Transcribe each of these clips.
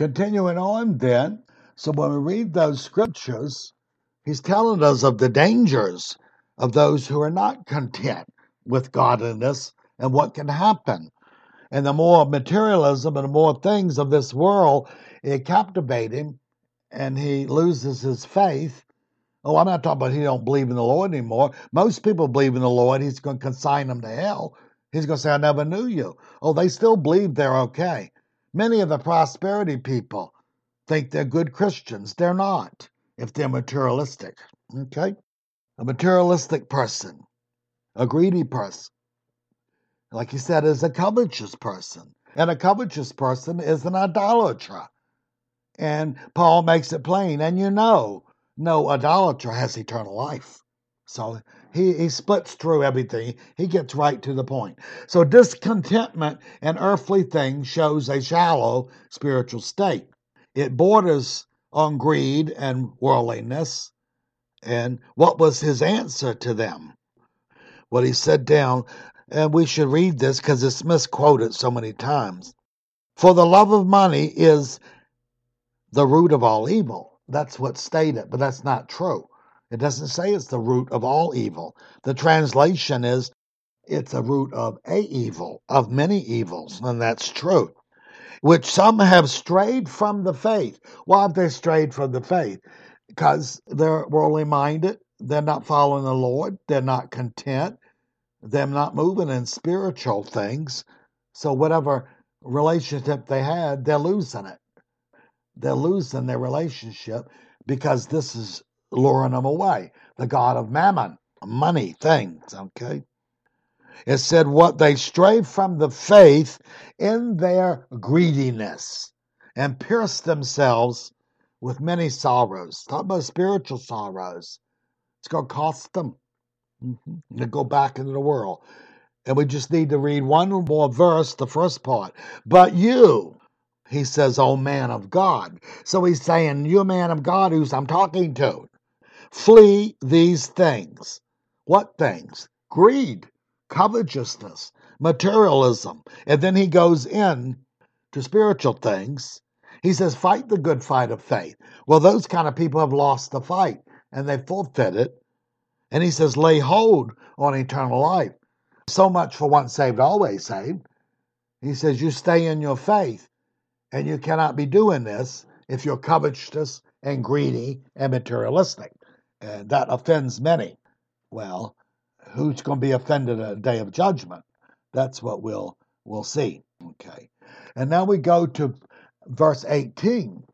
Continuing on, then, so when we read those scriptures, he's telling us of the dangers of those who are not content with godliness and what can happen. And the more materialism and the more things of this world it captivate him, and he loses his faith. Oh, I'm not talking about he don't believe in the Lord anymore. Most people believe in the Lord. He's going to consign them to hell. He's going to say, I never knew you. Oh, they still believe they're okay. Many of the prosperity people think they're good Christians. They're not if they're materialistic. Okay? A materialistic person, a greedy person, like he said, is a covetous person. And a covetous person is an idolater. And Paul makes it plain. And you know, no idolater has eternal life. So he, he splits through everything. He gets right to the point. So discontentment in earthly things shows a shallow spiritual state. It borders on greed and worldliness. And what was his answer to them? What he said down, and we should read this because it's misquoted so many times. For the love of money is the root of all evil. That's what's stated, but that's not true. It doesn't say it's the root of all evil. The translation is it's a root of a evil, of many evils, and that's true. Which some have strayed from the faith. Why have they strayed from the faith? Because they're worldly minded, they're not following the Lord, they're not content, they're not moving in spiritual things. So whatever relationship they had, they're losing it. They're losing their relationship because this is luring them away. The God of mammon, money, things, okay? It said, What they stray from the faith in their greediness and pierced themselves with many sorrows. Talk about spiritual sorrows. It's going to cost them mm-hmm. to go back into the world. And we just need to read one more verse, the first part. But you, he says, oh man of God. So he's saying, you man of God who's I'm talking to. Flee these things. What things? Greed, covetousness, materialism. And then he goes in to spiritual things. He says, fight the good fight of faith. Well, those kind of people have lost the fight and they forfeited. And he says, lay hold on eternal life. So much for once saved, always saved. He says, you stay in your faith and you cannot be doing this if you're covetous and greedy and materialistic and that offends many. Well, who's going to be offended at a day of judgment? That's what we'll we'll see. Okay. And now we go to verse 18.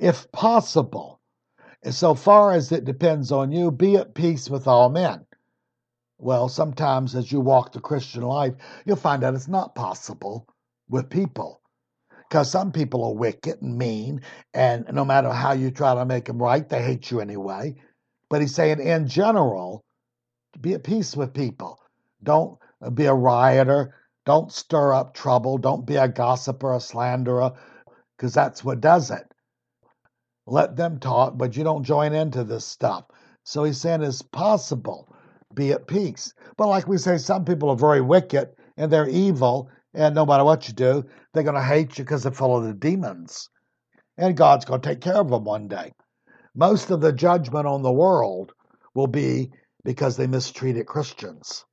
If possible, so far as it depends on you, be at peace with all men. Well, sometimes as you walk the Christian life, you'll find out it's not possible with people. Because some people are wicked and mean, and no matter how you try to make them right, they hate you anyway. But he's saying, in general, be at peace with people. Don't be a rioter. Don't stir up trouble. Don't be a gossiper, a slanderer, because that's what does it. Let them talk, but you don't join into this stuff. So he's saying it's possible. Be at peace. But like we say, some people are very wicked and they're evil, and no matter what you do, they're going to hate you because they're full of the demons. And God's going to take care of them one day. Most of the judgment on the world will be because they mistreated Christians.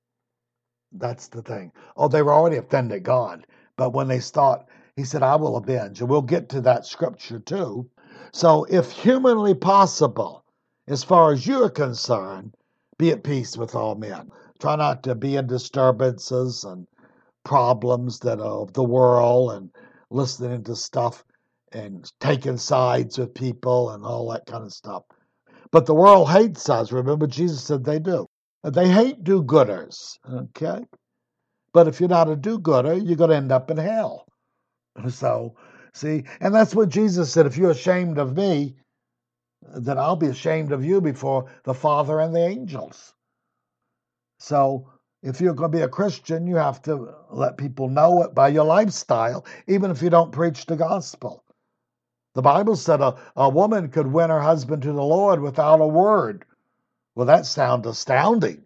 That's the thing. Oh, they were already offended God. But when they start, he said, I will avenge. And we'll get to that scripture too. So, if humanly possible, as far as you're concerned, be at peace with all men. Try not to be in disturbances and problems that are of the world and listening to stuff and taking sides with people and all that kind of stuff. But the world hates us. Remember, Jesus said they do. They hate do gooders. Okay? But if you're not a do gooder, you're going to end up in hell. So, see, and that's what Jesus said if you're ashamed of me, then I'll be ashamed of you before the Father and the angels. So, if you're going to be a Christian, you have to let people know it by your lifestyle, even if you don't preach the gospel. The Bible said a, a woman could win her husband to the Lord without a word. Well, that sounds astounding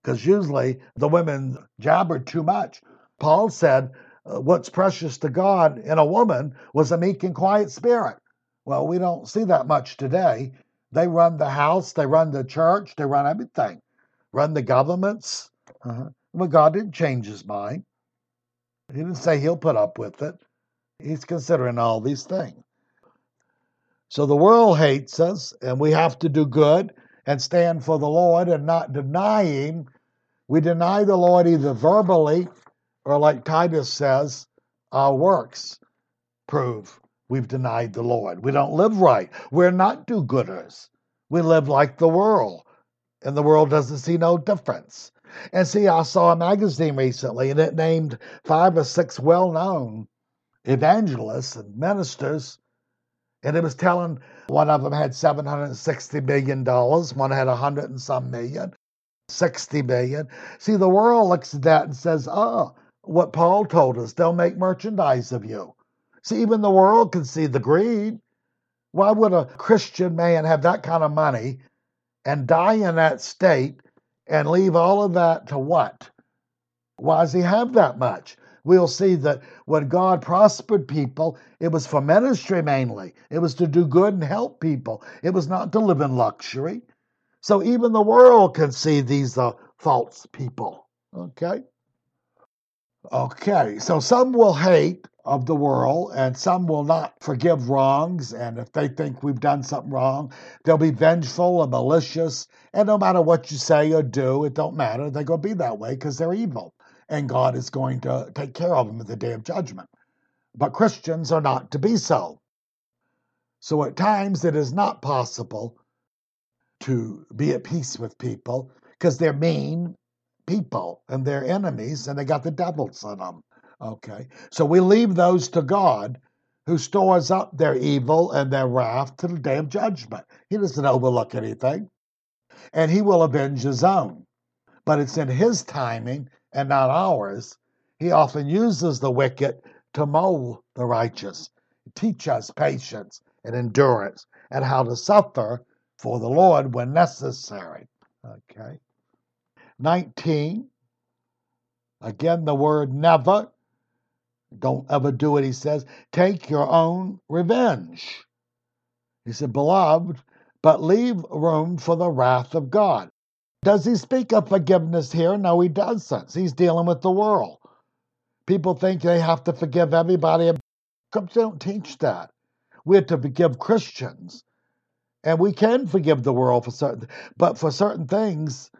because usually the women jabbered too much. Paul said uh, what's precious to God in a woman was a meek and quiet spirit. Well, we don't see that much today. They run the house, they run the church, they run everything, run the governments. Uh-huh. God didn't change his mind. He didn't say he'll put up with it. He's considering all these things. So the world hates us, and we have to do good and stand for the Lord and not deny Him. We deny the Lord either verbally or, like Titus says, our works prove we've denied the Lord. We don't live right. We're not do gooders. We live like the world, and the world doesn't see no difference. And see, I saw a magazine recently, and it named five or six well known evangelists and ministers and it was telling one of them had $760 million, one had 100 and some million, 60 million. See, the world looks at that and says, oh, what Paul told us, they'll make merchandise of you. See, even the world can see the greed. Why would a Christian man have that kind of money and die in that state and leave all of that to what? Why does he have that much? We'll see that when God prospered people, it was for ministry mainly. It was to do good and help people. It was not to live in luxury. So even the world can see these are false people. Okay? Okay, so some will hate of the world and some will not forgive wrongs. And if they think we've done something wrong, they'll be vengeful and malicious. And no matter what you say or do, it don't matter. They're going to be that way because they're evil and God is going to take care of them at the day of judgment. But Christians are not to be so. So at times it is not possible to be at peace with people because they're mean people and they're enemies and they got the devils in them. Okay. So we leave those to God who stores up their evil and their wrath to the day of judgment. He doesn't overlook anything and he will avenge his own. But it's in his timing and not ours, he often uses the wicked to mold the righteous, teach us patience and endurance, and how to suffer for the Lord when necessary. Okay. 19. Again, the word never. Don't ever do it, he says. Take your own revenge. He said, Beloved, but leave room for the wrath of God. Does he speak of forgiveness here? No, he doesn't. He's dealing with the world. People think they have to forgive everybody. Scripture don't teach that. We're to forgive Christians. And we can forgive the world for certain but for certain things,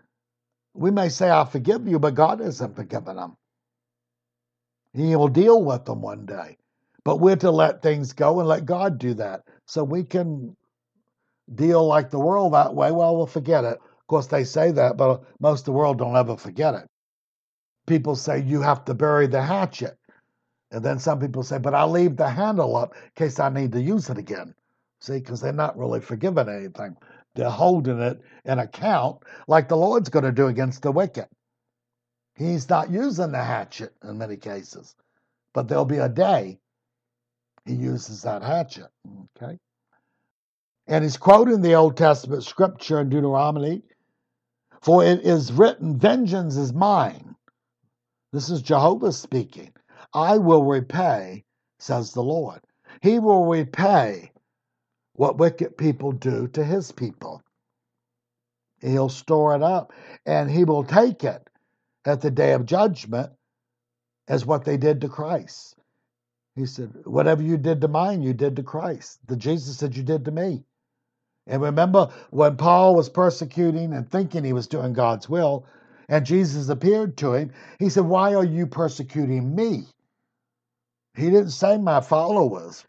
we may say, I forgive you, but God isn't forgiving them. He will deal with them one day. But we're to let things go and let God do that. So we can deal like the world that way. Well, we'll forget it course, they say that, but most of the world don't ever forget it. People say you have to bury the hatchet. And then some people say, but I'll leave the handle up in case I need to use it again. See, because they're not really forgiving anything. They're holding it in account like the Lord's going to do against the wicked. He's not using the hatchet in many cases, but there'll be a day he uses that hatchet. Okay. And he's quoting the Old Testament scripture in Deuteronomy for it is written, Vengeance is mine. This is Jehovah speaking. I will repay, says the Lord. He will repay what wicked people do to his people. He'll store it up and he will take it at the day of judgment as what they did to Christ. He said, Whatever you did to mine, you did to Christ. The Jesus said you did to me. And remember when Paul was persecuting and thinking he was doing God's will, and Jesus appeared to him, he said, Why are you persecuting me? He didn't say my followers,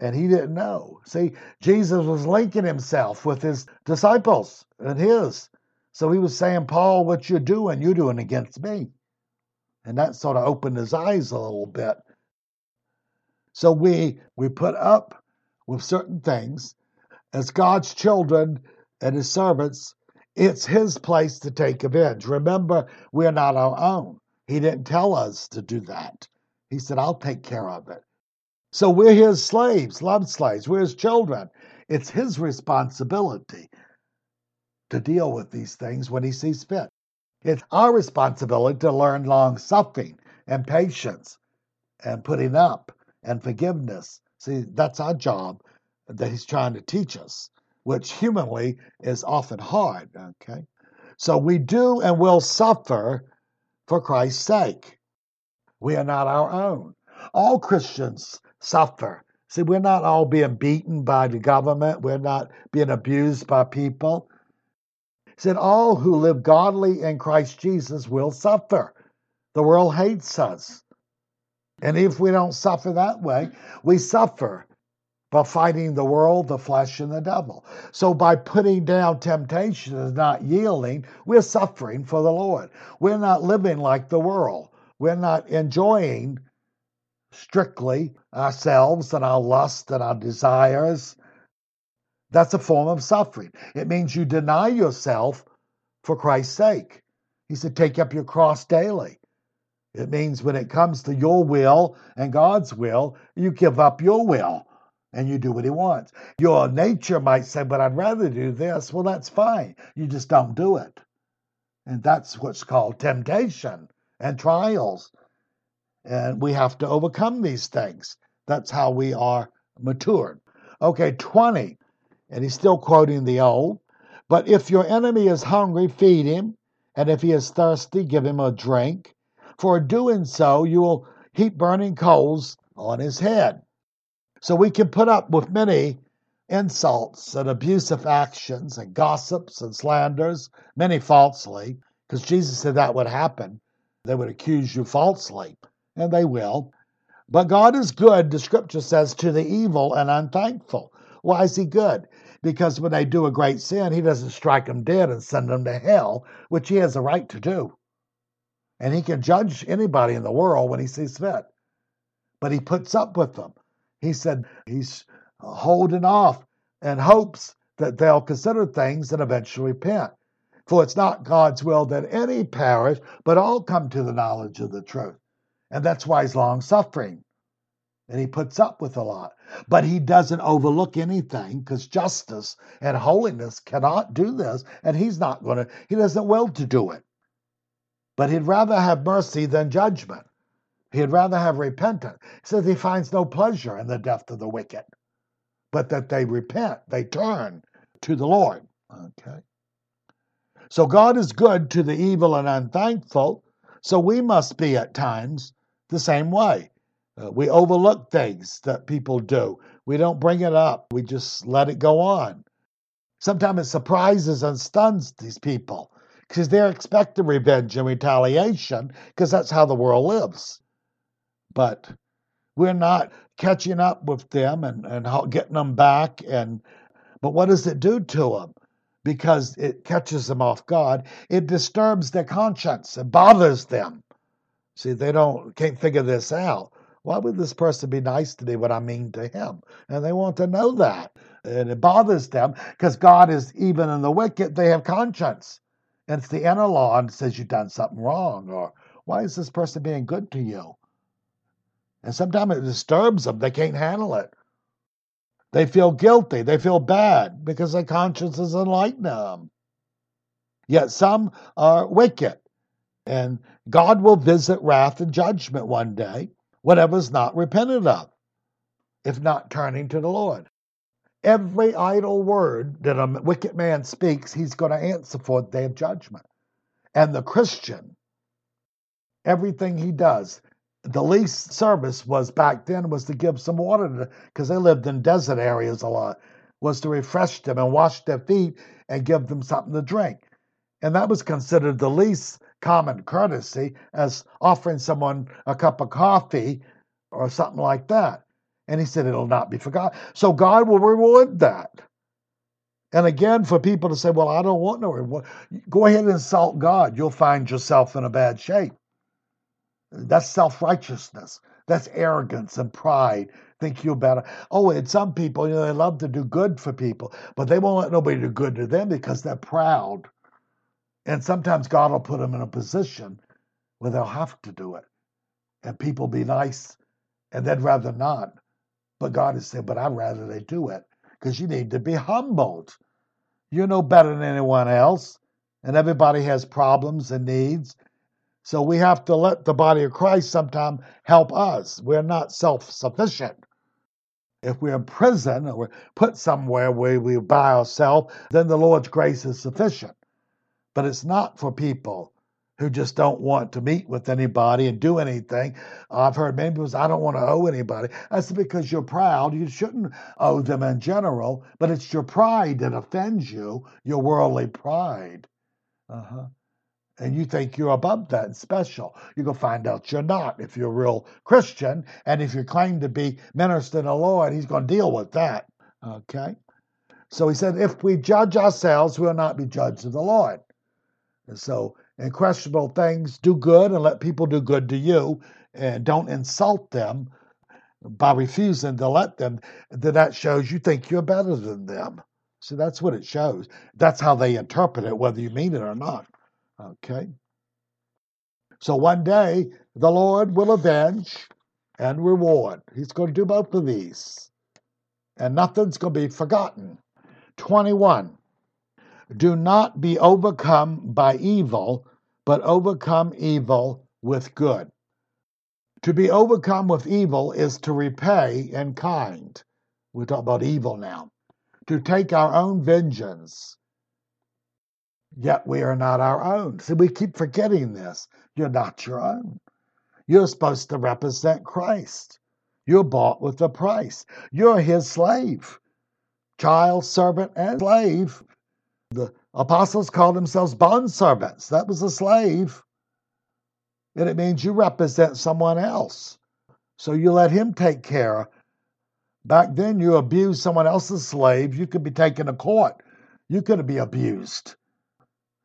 and he didn't know. See, Jesus was linking himself with his disciples and his. So he was saying, Paul, what you're doing, you're doing against me. And that sort of opened his eyes a little bit. So we we put up with certain things as God's children and his servants, it's his place to take revenge. Remember, we're not our own. He didn't tell us to do that. He said, I'll take care of it. So we're his slaves, love slaves. We're his children. It's his responsibility to deal with these things when he sees fit. It's our responsibility to learn long suffering and patience and putting up and forgiveness. See, that's our job that he's trying to teach us, which humanly is often hard. Okay. So we do and will suffer for Christ's sake. We are not our own. All Christians suffer. See, we're not all being beaten by the government, we're not being abused by people. He said, All who live godly in Christ Jesus will suffer. The world hates us. And if we don't suffer that way, we suffer by fighting the world, the flesh, and the devil. So by putting down temptation and not yielding, we're suffering for the Lord. We're not living like the world. We're not enjoying strictly ourselves and our lust and our desires. That's a form of suffering. It means you deny yourself for Christ's sake. He said, Take up your cross daily. It means when it comes to your will and God's will, you give up your will and you do what He wants. Your nature might say, But I'd rather do this. Well, that's fine. You just don't do it. And that's what's called temptation and trials. And we have to overcome these things. That's how we are matured. Okay, 20. And he's still quoting the old. But if your enemy is hungry, feed him. And if he is thirsty, give him a drink. For doing so, you will heap burning coals on his head. So we can put up with many insults and abusive actions and gossips and slanders, many falsely, because Jesus said that would happen. They would accuse you falsely, and they will. But God is good, the scripture says, to the evil and unthankful. Why is he good? Because when they do a great sin, he doesn't strike them dead and send them to hell, which he has a right to do and he can judge anybody in the world when he sees fit. But he puts up with them. He said he's holding off and hopes that they'll consider things and eventually repent. For it's not God's will that any perish, but all come to the knowledge of the truth. And that's why he's long suffering. And he puts up with a lot. But he doesn't overlook anything because justice and holiness cannot do this. And he's not going to, he doesn't will to do it. But he'd rather have mercy than judgment. He'd rather have repentance. He says he finds no pleasure in the death of the wicked, but that they repent, they turn to the Lord. Okay. So God is good to the evil and unthankful. So we must be at times the same way. Uh, we overlook things that people do. We don't bring it up. We just let it go on. Sometimes it surprises and stuns these people because they're expecting revenge and retaliation because that's how the world lives. But we're not catching up with them and, and getting them back. And but what does it do to them? Because it catches them off guard. It disturbs their conscience. It bothers them. See, they don't can't figure this out. Why would this person be nice to me when I mean to him? And they want to know that. And it bothers them because God is even in the wicked, they have conscience. And it's the inner law and says you've done something wrong, or why is this person being good to you? And sometimes it disturbs them. They can't handle it. They feel guilty. They feel bad because their conscience is enlightening them. Yet some are wicked. And God will visit wrath and judgment one day, whatever's not repented of, if not turning to the Lord. Every idle word that a wicked man speaks, he's going to answer for the day of judgment. And the Christian, everything he does, the least service was back then was to give some water because they lived in desert areas a lot, was to refresh them and wash their feet and give them something to drink. And that was considered the least common courtesy as offering someone a cup of coffee or something like that. And he said, It'll not be forgotten. So God will reward that. And again, for people to say, Well, I don't want no reward, go ahead and insult God. You'll find yourself in a bad shape. That's self righteousness. That's arrogance and pride. Think you're better. Oh, and some people, you know, they love to do good for people, but they won't let nobody do good to them because they're proud. And sometimes God will put them in a position where they'll have to do it. And people be nice, and they'd rather not. But God has said, but I'd rather they do it because you need to be humbled. You're no better than anyone else, and everybody has problems and needs. So we have to let the body of Christ sometime help us. We're not self sufficient. If we're in prison or we're put somewhere where we by ourselves, then the Lord's grace is sufficient. But it's not for people who just don't want to meet with anybody and do anything. I've heard many people say, I don't want to owe anybody. That's because you're proud. You shouldn't owe them in general, but it's your pride that offends you, your worldly pride. Uh-huh and you think you're above that and special. You go find out you're not if you're a real Christian. And if you claim to be minister to the Lord, he's going to deal with that. Okay? So he said, if we judge ourselves, we'll not be judged of the Lord. And so, in questionable things, do good and let people do good to you, and don't insult them by refusing to let them. Then that shows you think you're better than them. So that's what it shows. That's how they interpret it, whether you mean it or not. Okay? So one day, the Lord will avenge and reward. He's going to do both of these. And nothing's going to be forgotten. 21. Do not be overcome by evil, but overcome evil with good. To be overcome with evil is to repay in kind. We're talking about evil now. To take our own vengeance yet we are not our own. See, we keep forgetting this. You're not your own. You're supposed to represent Christ. You're bought with a price. You're his slave, child, servant, and slave. The apostles called themselves bond servants. That was a slave. And it means you represent someone else. So you let him take care. Back then, you abused someone else's slave, you could be taken to court. You could be abused.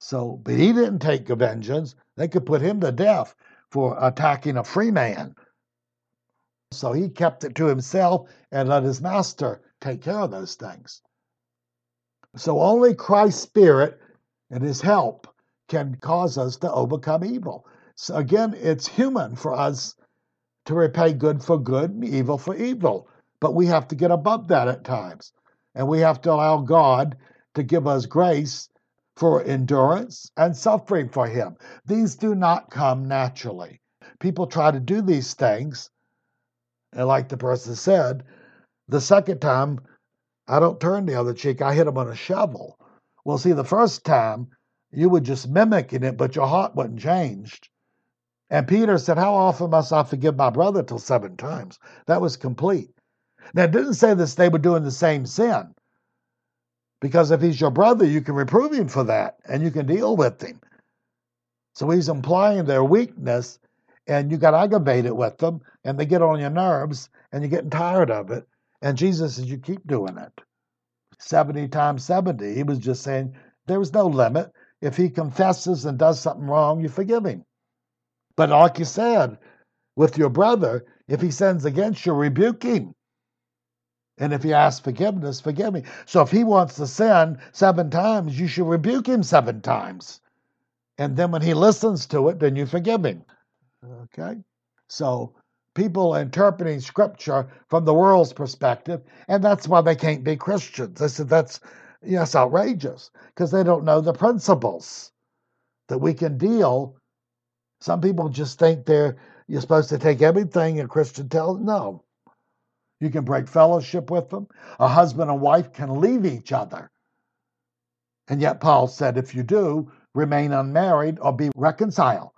So, but he didn't take vengeance. They could put him to death for attacking a free man. So he kept it to himself and let his master take care of those things. So only Christ's Spirit and his help can cause us to overcome evil. So again, it's human for us to repay good for good and evil for evil. But we have to get above that at times. And we have to allow God to give us grace for endurance and suffering for Him. These do not come naturally. People try to do these things, and like the person said, the second time, I don't turn the other cheek, I hit him on a shovel. Well, see, the first time, you were just mimicking it, but your heart wasn't changed. And Peter said, How often must I forgive my brother till seven times? That was complete. Now, it didn't say this they were doing the same sin. Because if he's your brother, you can reprove him for that and you can deal with him. So he's implying their weakness and you got to aggravate it with them and they get on your nerves and you're getting tired of it. And Jesus says, You keep doing it. 70 times 70. He was just saying there was no limit. If he confesses and does something wrong, you forgive him. But like you said, with your brother, if he sins against you, rebuke him. And if he asks forgiveness, forgive me. So if he wants to sin seven times, you should rebuke him seven times. And then when he listens to it, then you forgive him. Okay? So people interpreting scripture from the world's perspective, and that's why they can't be Christians. I said that's yes, outrageous, because they don't know the principles that we can deal. Some people just think they're you're supposed to take everything a Christian tells. No, you can break fellowship with them. A husband and wife can leave each other. And yet, Paul said, if you do, remain unmarried or be reconciled.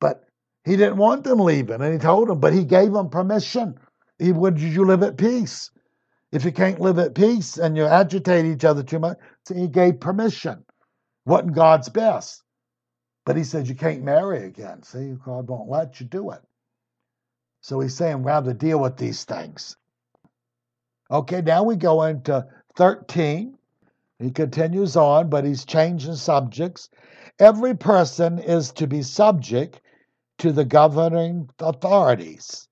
But he didn't want them leaving, and he told them, but he gave them permission. He would you live at peace. If you can't live at peace and you agitate each other too much, so he gave permission. Wasn't God's best. But he said you can't marry again. See, God won't let you do it. So he's saying rather deal with these things. Okay, now we go into 13. He continues on, but he's changing subjects. Every person is to be subject to the governing authorities,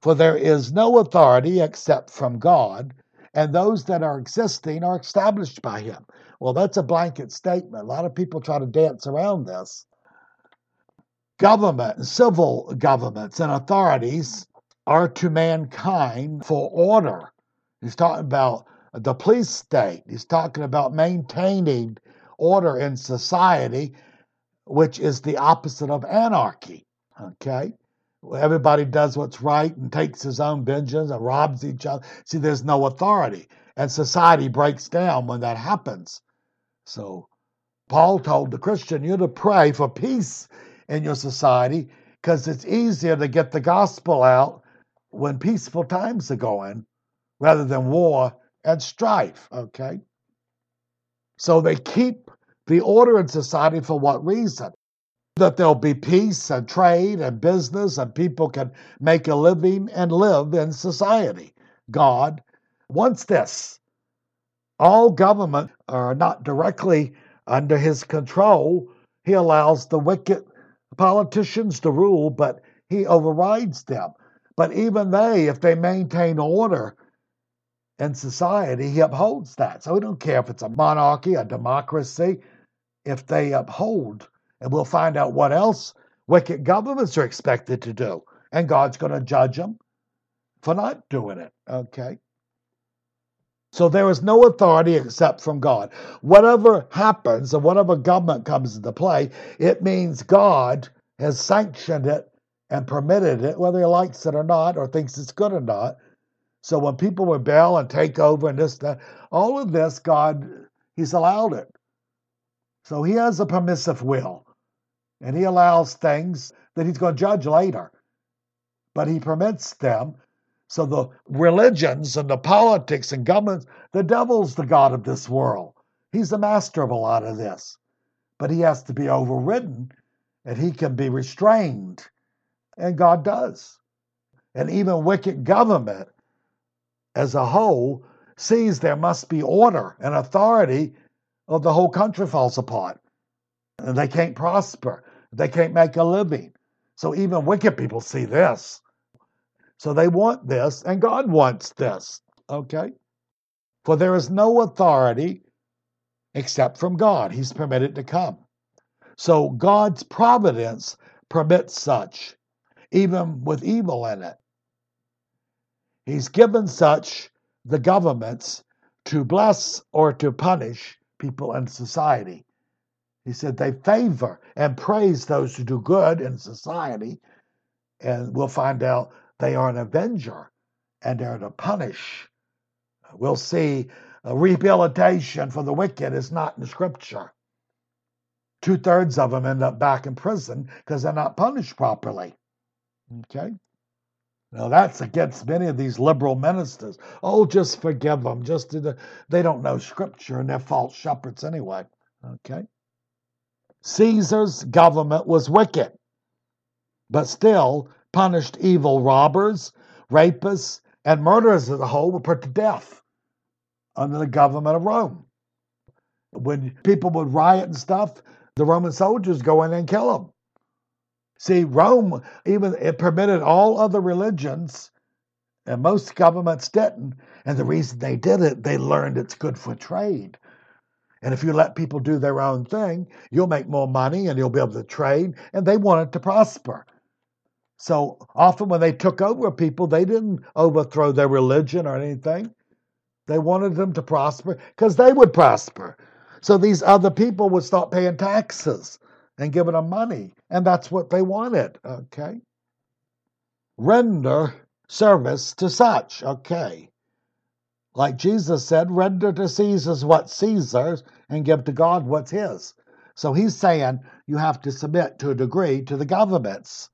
for there is no authority except from God, and those that are existing are established by Him. Well, that's a blanket statement. A lot of people try to dance around this. Government, civil governments, and authorities are to mankind for order He's talking about the police state. He's talking about maintaining order in society which is the opposite of anarchy. Okay? Everybody does what's right and takes his own vengeance and robs each other. See, there's no authority. And society breaks down when that happens. So, Paul told the Christian, you're to pray for peace in your society because it's easier to get the gospel out when peaceful times are going rather than war and strife. Okay? So they keep the order in society for what reason? That there'll be peace and trade and business and people can make a living and live in society. God wants this. All government are not directly under his control. He allows the wicked politicians to rule, but he overrides them. But even they, if they maintain order in society, he upholds that. So we don't care if it's a monarchy, a democracy, if they uphold. And we'll find out what else wicked governments are expected to do. And God's going to judge them for not doing it. Okay? So there is no authority except from God. Whatever happens and whatever government comes into play, it means God has sanctioned it and permitted it, whether he likes it or not, or thinks it's good or not. So when people rebel and take over and this, that, all of this, God, He's allowed it. So He has a permissive will, and He allows things that He's going to judge later, but He permits them. So the religions and the politics and governments, the devil's the God of this world. He's the master of a lot of this, but He has to be overridden, and He can be restrained, and God does. And even wicked government as a whole sees there must be order and authority, or the whole country falls apart. And they can't prosper. They can't make a living. So even wicked people see this. So they want this, and God wants this. Okay? For there is no authority except from God. He's permitted to come. So God's providence permits such, even with evil in it. He's given such the governments to bless or to punish people in society. He said they favor and praise those who do good in society, and we'll find out they are an avenger and they're to punish. We'll see rehabilitation for the wicked is not in Scripture. Two thirds of them end up back in prison because they're not punished properly. Okay? Now that's against many of these liberal ministers. Oh, just forgive them. Just the, they don't know scripture and they're false shepherds anyway. Okay. Caesar's government was wicked, but still punished evil robbers, rapists, and murderers as a whole were put to death under the government of Rome. When people would riot and stuff, the Roman soldiers go in and kill them. See, Rome even it permitted all other religions, and most governments didn't. And the reason they did it, they learned it's good for trade. And if you let people do their own thing, you'll make more money and you'll be able to trade. And they wanted to prosper. So often when they took over people, they didn't overthrow their religion or anything. They wanted them to prosper because they would prosper. So these other people would start paying taxes and giving them money. And that's what they wanted. Okay. Render service to such. Okay. Like Jesus said, render to Caesar's what Caesar's and give to God what's his. So he's saying you have to submit to a degree to the governments.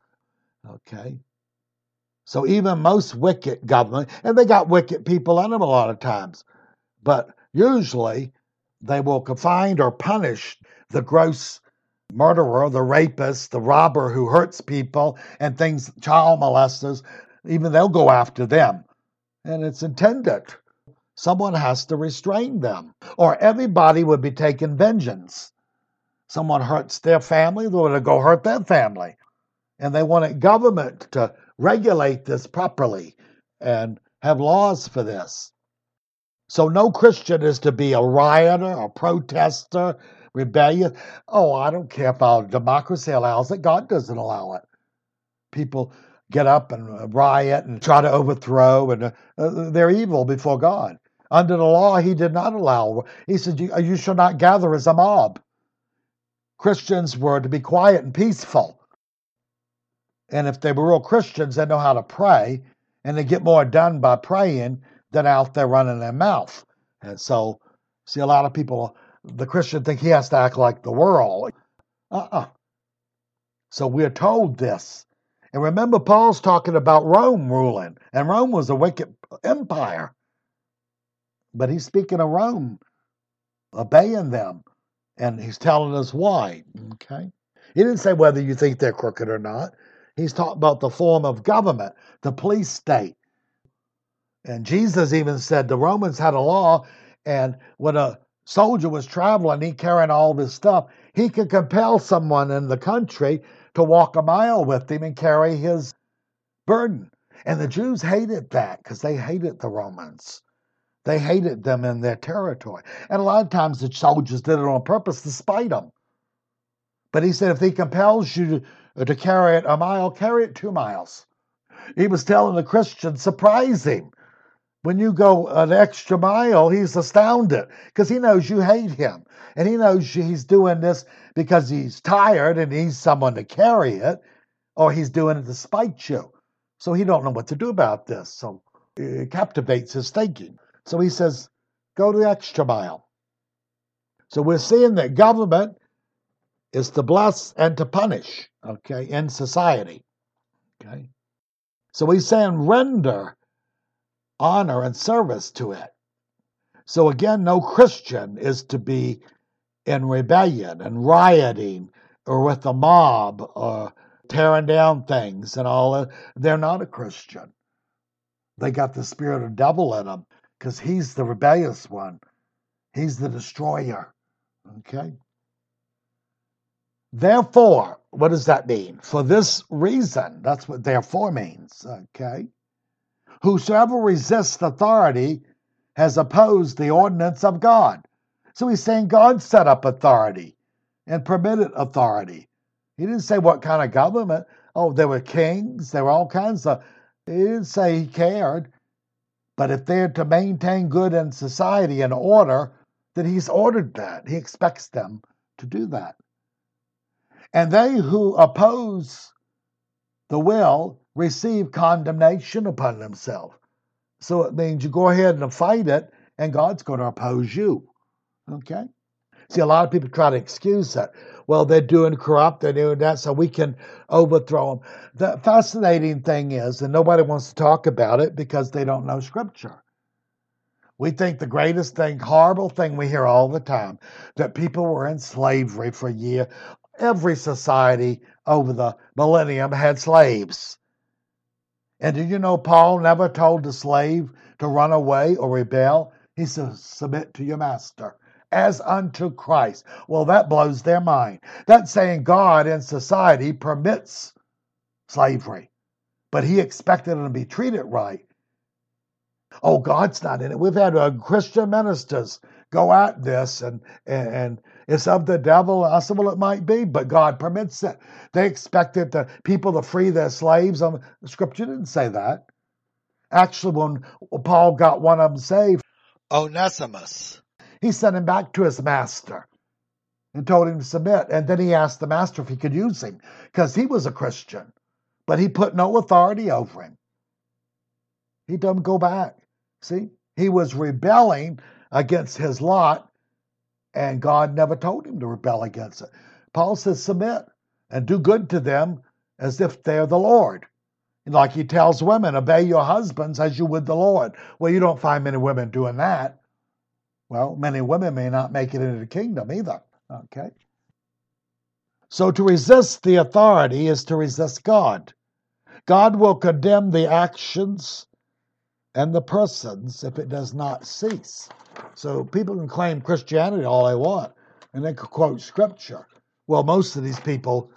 Okay. So even most wicked government, and they got wicked people in them a lot of times, but usually they will confine or punish the gross murderer, the rapist, the robber who hurts people and things, child molesters, even they'll go after them. And it's intended. Someone has to restrain them, or everybody would be taking vengeance. Someone hurts their family, they're going to go hurt their family. And they want government to regulate this properly and have laws for this. So no Christian is to be a rioter, a protester, rebellion. Oh, I don't care about democracy allows it. God doesn't allow it. People get up and uh, riot and try to overthrow, and uh, uh, they're evil before God. Under the law, He did not allow. He said, "You, you shall not gather as a mob." Christians were to be quiet and peaceful. And if they were real Christians, they know how to pray, and they get more done by praying than out there running their mouth. And so, see, a lot of people, the Christian think he has to act like the world. Uh uh So we're told this. And remember, Paul's talking about Rome ruling, and Rome was a wicked empire. But he's speaking of Rome, obeying them, and he's telling us why. Okay? He didn't say whether you think they're crooked or not. He's talking about the form of government, the police state. And Jesus even said the Romans had a law, and when a soldier was traveling, he carrying all this stuff, he could compel someone in the country to walk a mile with him and carry his burden. And the Jews hated that because they hated the Romans. They hated them in their territory. And a lot of times the soldiers did it on purpose to spite them. But he said, if he compels you to, to carry it a mile, carry it two miles. He was telling the Christians, surprise him. When you go an extra mile, he's astounded because he knows you hate him. And he knows he's doing this because he's tired and needs someone to carry it, or he's doing it to spite you. So he don't know what to do about this. So it captivates his thinking. So he says, go the extra mile. So we're seeing that government is to bless and to punish, okay, in society. Okay. So he's saying render honor and service to it. So again, no Christian is to be in rebellion and rioting or with the mob or tearing down things and all. They're not a Christian. They got the spirit of devil in them because he's the rebellious one. He's the destroyer. Okay? Therefore, what does that mean? For this reason, that's what therefore means. Okay? Whosoever resists authority has opposed the ordinance of God. So he's saying God set up authority and permitted authority. He didn't say what kind of government. Oh, there were kings, there were all kinds of. He didn't say he cared. But if they're to maintain good in society and order, then he's ordered that. He expects them to do that. And they who oppose the will receive condemnation upon themselves. So it means you go ahead and fight it, and God's going to oppose you. Okay? See, a lot of people try to excuse that. Well, they're doing corrupt, they're doing that, so we can overthrow them. The fascinating thing is, and nobody wants to talk about it because they don't know Scripture. We think the greatest thing, horrible thing we hear all the time, that people were in slavery for a year. Every society over the millennium had slaves. And did you know Paul never told the slave to run away or rebel? He said, Submit to your master as unto Christ. Well, that blows their mind. That's saying God in society permits slavery, but he expected them to be treated right. Oh, God's not in it. We've had uh, Christian ministers go at this, and, and it's of the devil. I said, well, it might be, but God permits it. They expected the people to free their slaves. Um, the scripture didn't say that. Actually, when Paul got one of them saved, Onesimus, he sent him back to his master and told him to submit. And then he asked the master if he could use him because he was a Christian, but he put no authority over him. He him go back. See, he was rebelling against his lot, and God never told him to rebel against it. Paul says, submit and do good to them as if they're the Lord. Like he tells women, obey your husbands as you would the Lord. Well, you don't find many women doing that. Well, many women may not make it into the kingdom either. Okay? So to resist the authority is to resist God. God will condemn the actions and the persons if it does not cease. So people can claim Christianity all they want, and they can quote scripture. Well, most of these people,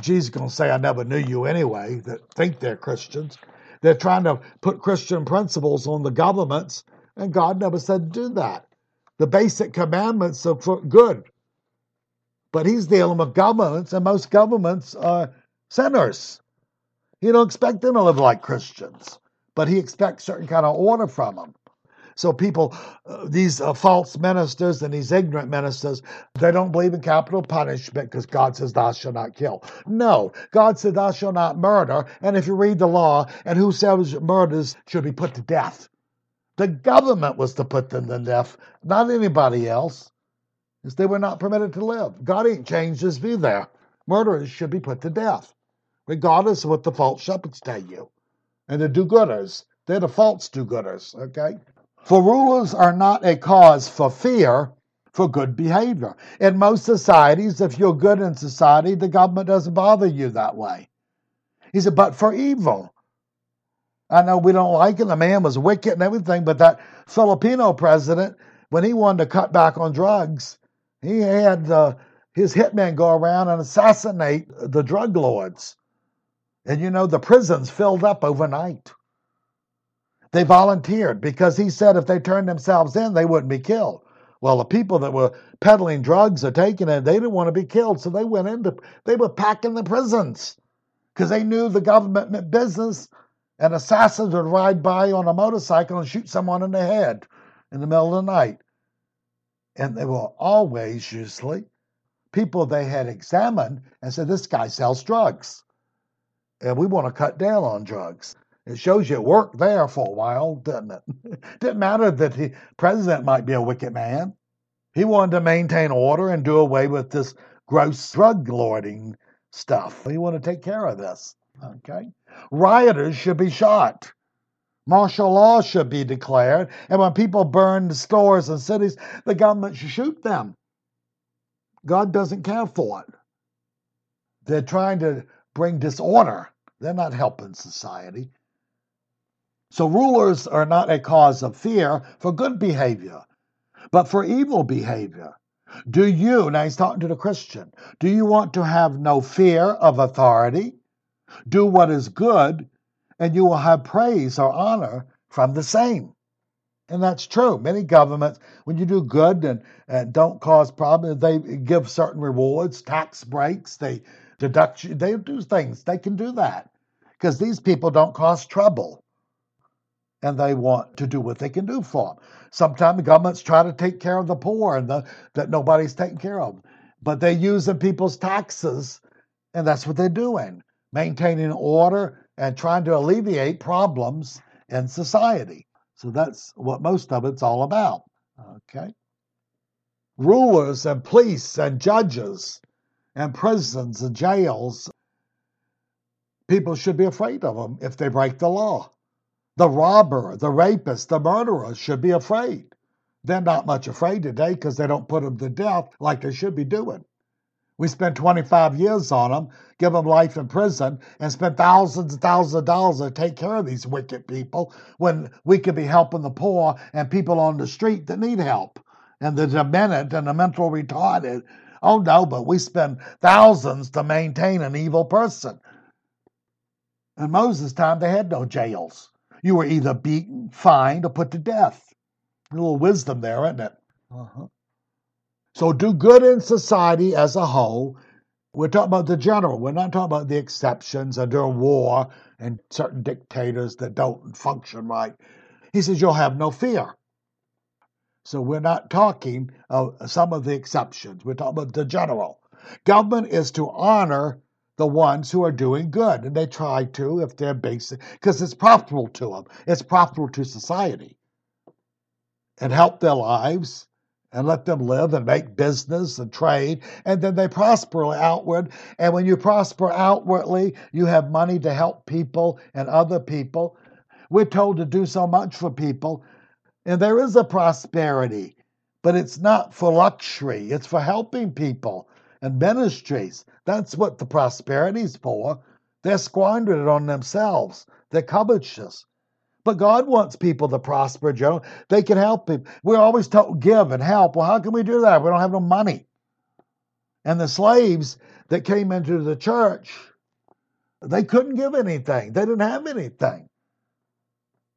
Jesus going to say, I never knew you anyway, that think they're Christians. They're trying to put Christian principles on the governments, and God never said do that. The basic commandments are for good. But he's dealing with governments, and most governments are sinners. You don't expect them to live like Christians, but he expects certain kind of order from them. So people, uh, these uh, false ministers and these ignorant ministers, they don't believe in capital punishment because God says, "Thou shalt not kill." No, God said, "Thou shalt not murder." And if you read the law, and whosoever murders should be put to death. The government was to put them to death, not anybody else, because they were not permitted to live. God ain't changed his view there. Murderers should be put to death, regardless of what the false shepherds tell you. And the do gooders, they're the false do gooders, okay? For rulers are not a cause for fear for good behavior. In most societies, if you're good in society, the government doesn't bother you that way. He said, but for evil. I know we don't like it. The man was wicked and everything, but that Filipino president, when he wanted to cut back on drugs, he had uh, his hitmen go around and assassinate the drug lords. And you know, the prisons filled up overnight. They volunteered because he said if they turned themselves in, they wouldn't be killed. Well, the people that were peddling drugs or taking it, they didn't want to be killed, so they went into, they were packing the prisons because they knew the government meant business and assassins would ride by on a motorcycle and shoot someone in the head in the middle of the night. And they were always, usually, people they had examined and said, This guy sells drugs. And we want to cut down on drugs. It shows you it worked there for a while, doesn't it? didn't matter that the president might be a wicked man. He wanted to maintain order and do away with this gross drug lording stuff. He wanted to take care of this. Okay? Rioters should be shot. Martial law should be declared. And when people burn stores and cities, the government should shoot them. God doesn't care for it. They're trying to bring disorder. They're not helping society. So rulers are not a cause of fear for good behavior, but for evil behavior. Do you, now he's talking to the Christian, do you want to have no fear of authority? Do what is good, and you will have praise or honor from the same. And that's true. Many governments, when you do good and, and don't cause problems, they give certain rewards, tax breaks, they deduct they do things. They can do that because these people don't cause trouble and they want to do what they can do for them. Sometimes the governments try to take care of the poor and the, that nobody's taking care of, but they're using people's taxes, and that's what they're doing, maintaining order and trying to alleviate problems in society. So that's what most of it's all about. Okay. Rulers and police and judges and prisons and jails, people should be afraid of them if they break the law. The robber, the rapist, the murderer should be afraid. They're not much afraid today because they don't put them to death like they should be doing. We spent 25 years on them, give them life in prison, and spend thousands and thousands of dollars to take care of these wicked people when we could be helping the poor and people on the street that need help and the demented and the mental retarded. Oh no, but we spend thousands to maintain an evil person. In Moses' time, they had no jails. You were either beaten, fined, or put to death. A little wisdom there, isn't it? Uh-huh. So do good in society as a whole. We're talking about the general. We're not talking about the exceptions under war and certain dictators that don't function right. He says you'll have no fear. So we're not talking of some of the exceptions. We're talking about the general. Government is to honor the ones who are doing good. And they try to if they're basic, because it's profitable to them, it's profitable to society. And help their lives and let them live and make business and trade. And then they prosper outward. And when you prosper outwardly, you have money to help people and other people. We're told to do so much for people. And there is a prosperity, but it's not for luxury, it's for helping people and ministries. That's what the prosperity's for. They're squandering it on themselves. They're covetous. But God wants people to prosper, Joe. They can help people. We're always told give and help. Well, how can we do that? We don't have no money. And the slaves that came into the church, they couldn't give anything. They didn't have anything.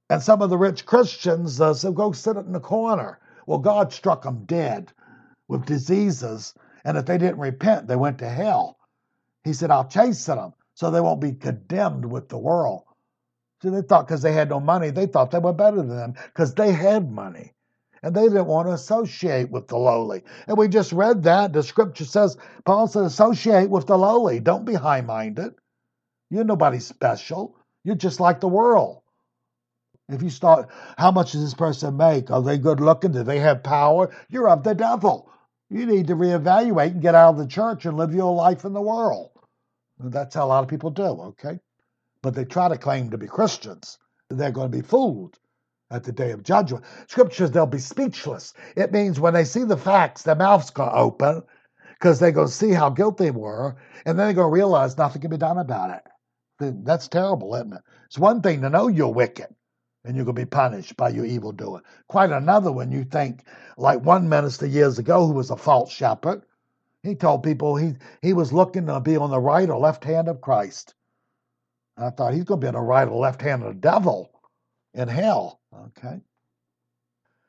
And some of the rich Christians uh, said, go sit in the corner. Well, God struck them dead with diseases and if they didn't repent, they went to hell. He said, I'll chasten them so they won't be condemned with the world. See, they thought because they had no money, they thought they were better than them because they had money. And they didn't want to associate with the lowly. And we just read that. The scripture says, Paul said, associate with the lowly. Don't be high minded. You're nobody special. You're just like the world. If you start, how much does this person make? Are they good looking? Do they have power? You're of the devil. You need to reevaluate and get out of the church and live your life in the world. And that's how a lot of people do, okay? But they try to claim to be Christians. They're going to be fooled at the day of judgment. Scriptures, they'll be speechless. It means when they see the facts, their mouth's going to open because they're going to see how guilty they were, and then they're going to realize nothing can be done about it. That's terrible, isn't it? It's one thing to know you're wicked and you're going to be punished by your evil doing. Quite another when you think, like one minister years ago who was a false shepherd, he told people he, he was looking to be on the right or left hand of Christ. I thought he's going to be on the right or left hand of the devil in hell. Okay.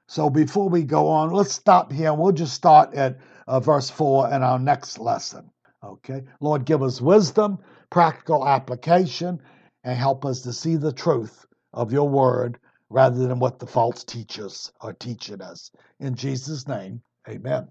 So before we go on, let's stop here and we'll just start at uh, verse 4 in our next lesson. Okay. Lord, give us wisdom, practical application, and help us to see the truth of your word rather than what the false teachers are teaching us. In Jesus' name, amen.